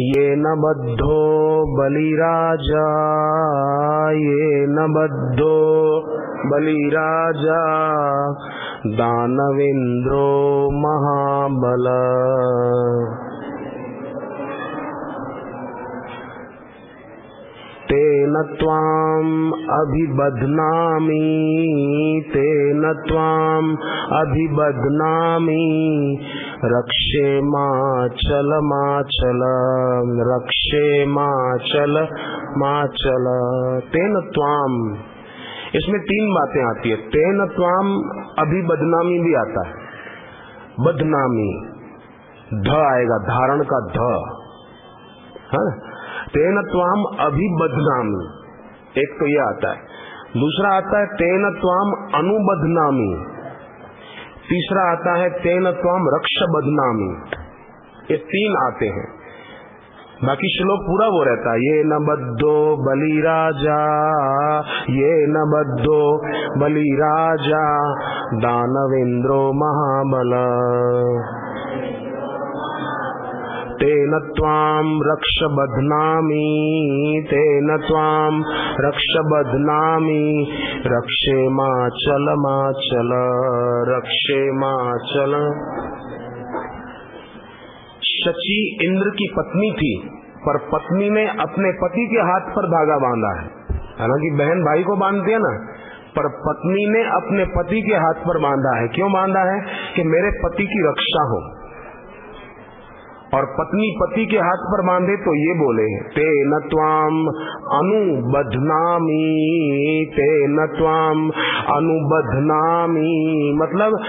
ये न बद्धो बलिराजा, ये न बद्धो बलिराजा दानवेन्द्रो महाबल। तेन त्वाम् अभिबध्नामि तेन त्वाम् अभिबध्नामि रक्षे माचल माचल, रक्षे माचल माचल। तेन त्वाम। इसमें तीन बातें आती है। तेन त्वाम अभिबदनामी भी आता है। बदनामी। ध आएगा, धारण का ध। है? तेन त्वाम अभिबदनामी एक तो ये आता है। दूसरा आता है, तेन त्वाम अनुबदनामी तीसरा आता है, तेन त्वाम रक्ष बदनामी ये तीन आते हैं। बाकी श्लोक पूरा वो रहता है। ये न बद्धो बलि राजा ये न बद्धो बलि राजा दानवेंद्रो महाबल। तेन त्वाम् रक्ष बध्नामि, तेन त्वाम् रक्ष बध्नामि। रक्षे माचल माचल, रक्षे माचल। शची इंद्र की पत्नी थी, पर पत्नी ने अपने पति के हाथ पर धागा बांधा है। हालाँकि बहन भाई को बांधती है ना, पर पत्नी ने अपने पति के हाथ पर बांधा है। क्यों बांधा है? कि मेरे पति की रक्षा हो। और पत्नी पति के हाथ पर बांधे तो ये बोले, ते न त्वाम अनुबधनामी, ते न अनुबधनामी। मतलब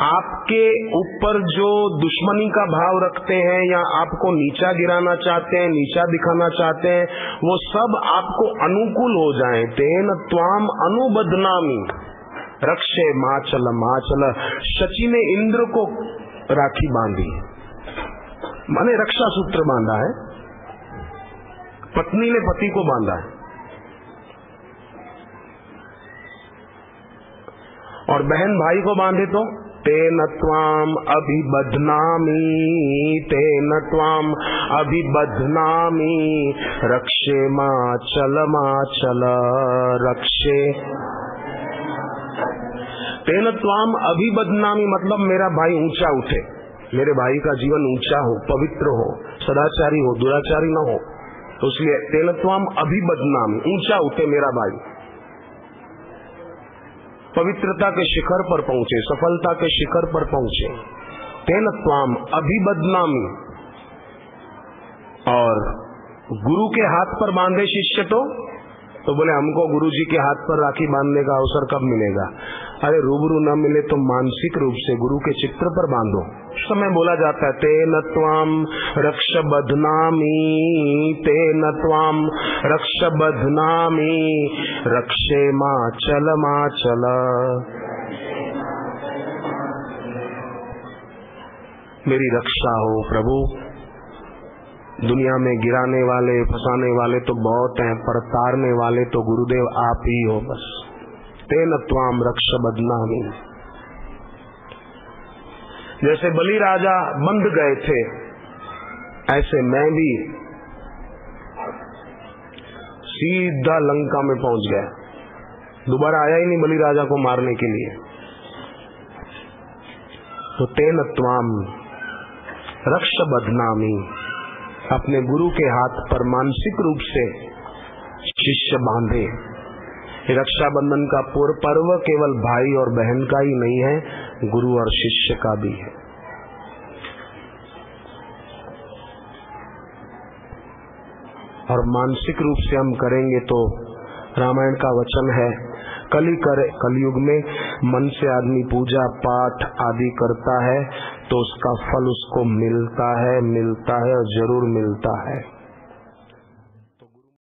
आपके ऊपर जो दुश्मनी का भाव रखते हैं या आपको नीचा गिराना चाहते हैं, नीचा दिखाना चाहते हैं, वो सब आपको अनुकूल हो जाए। तेन त्वाम अनुबदनामी रक्षे माचल माचल, शची ने इंद्र को राखी बांधी। माने रक्षा सूत्र बांधा है। पत्नी ने पति को बांधा है। और बहन भाई को बांधे तो तेन त्वाम अभिबधनामी तेन त्वाम अभिबधनामी, रक्षे माचल माचल रक्षे। तेन त्वाम अभिबदनामी मतलब मेरा भाई ऊँचा उठे। मेरे भाई का जीवन ऊँचा हो, पवित्र हो, सदाचारी हो, दुराचारी न हो तो इसलिए तेन त्वाम अभिबदनामी, ऊँचा उठे मेरा भाई। पवित्रता के शिखर पर पहुँचे, सफलता के शिखर पर पहुँचे। तेन त्वाम अभिबदनामी। और गुरु के हाथ पर बांधे शिष्य तो तो बोले, हमको गुरु जी के हाथ पर राखी बांधने का अवसर कब मिलेगा? अरे, रूबरू न मिले तो मानसिक रूप से गुरु के चित्र पर बांधो। समय बोला जाता है, ते त्वाम रक्ष बधनामी, ते त्वाम रक्ष बधनामी, रक्षे माँ चल माँ चल मेरी रक्षा हो प्रभु। दुनिया में गिराने वाले, फंसाने वाले तो बहुत हैं, पर तारने वाले तो गुरुदेव आप ही हो बस। तेन त्वाम रक्ष बदनामी। जैसे बलि राजा बंध गए थे, ऐसे मैं भी सीधा लंका में पहुँच गया। दोबारा आया ही नहीं बलि राजा को मारने के लिए। तो तेन त्वाम रक्ष बदनामी। अपने गुरु के हाथ पर मानसिक रूप से शिष्य बांधे। रक्षाबंधन का पूर्व पर्व केवल भाई और बहन का ही नहीं है, गुरु और शिष्य का भी है। और मानसिक रूप से हम करेंगे तो रामायण का वचन है, कली करे कलयुग में मन से आदमी पूजा पाठ आदि करता है तो उसका फल उसको मिलता है मिलता है और ज़रूर मिलता है।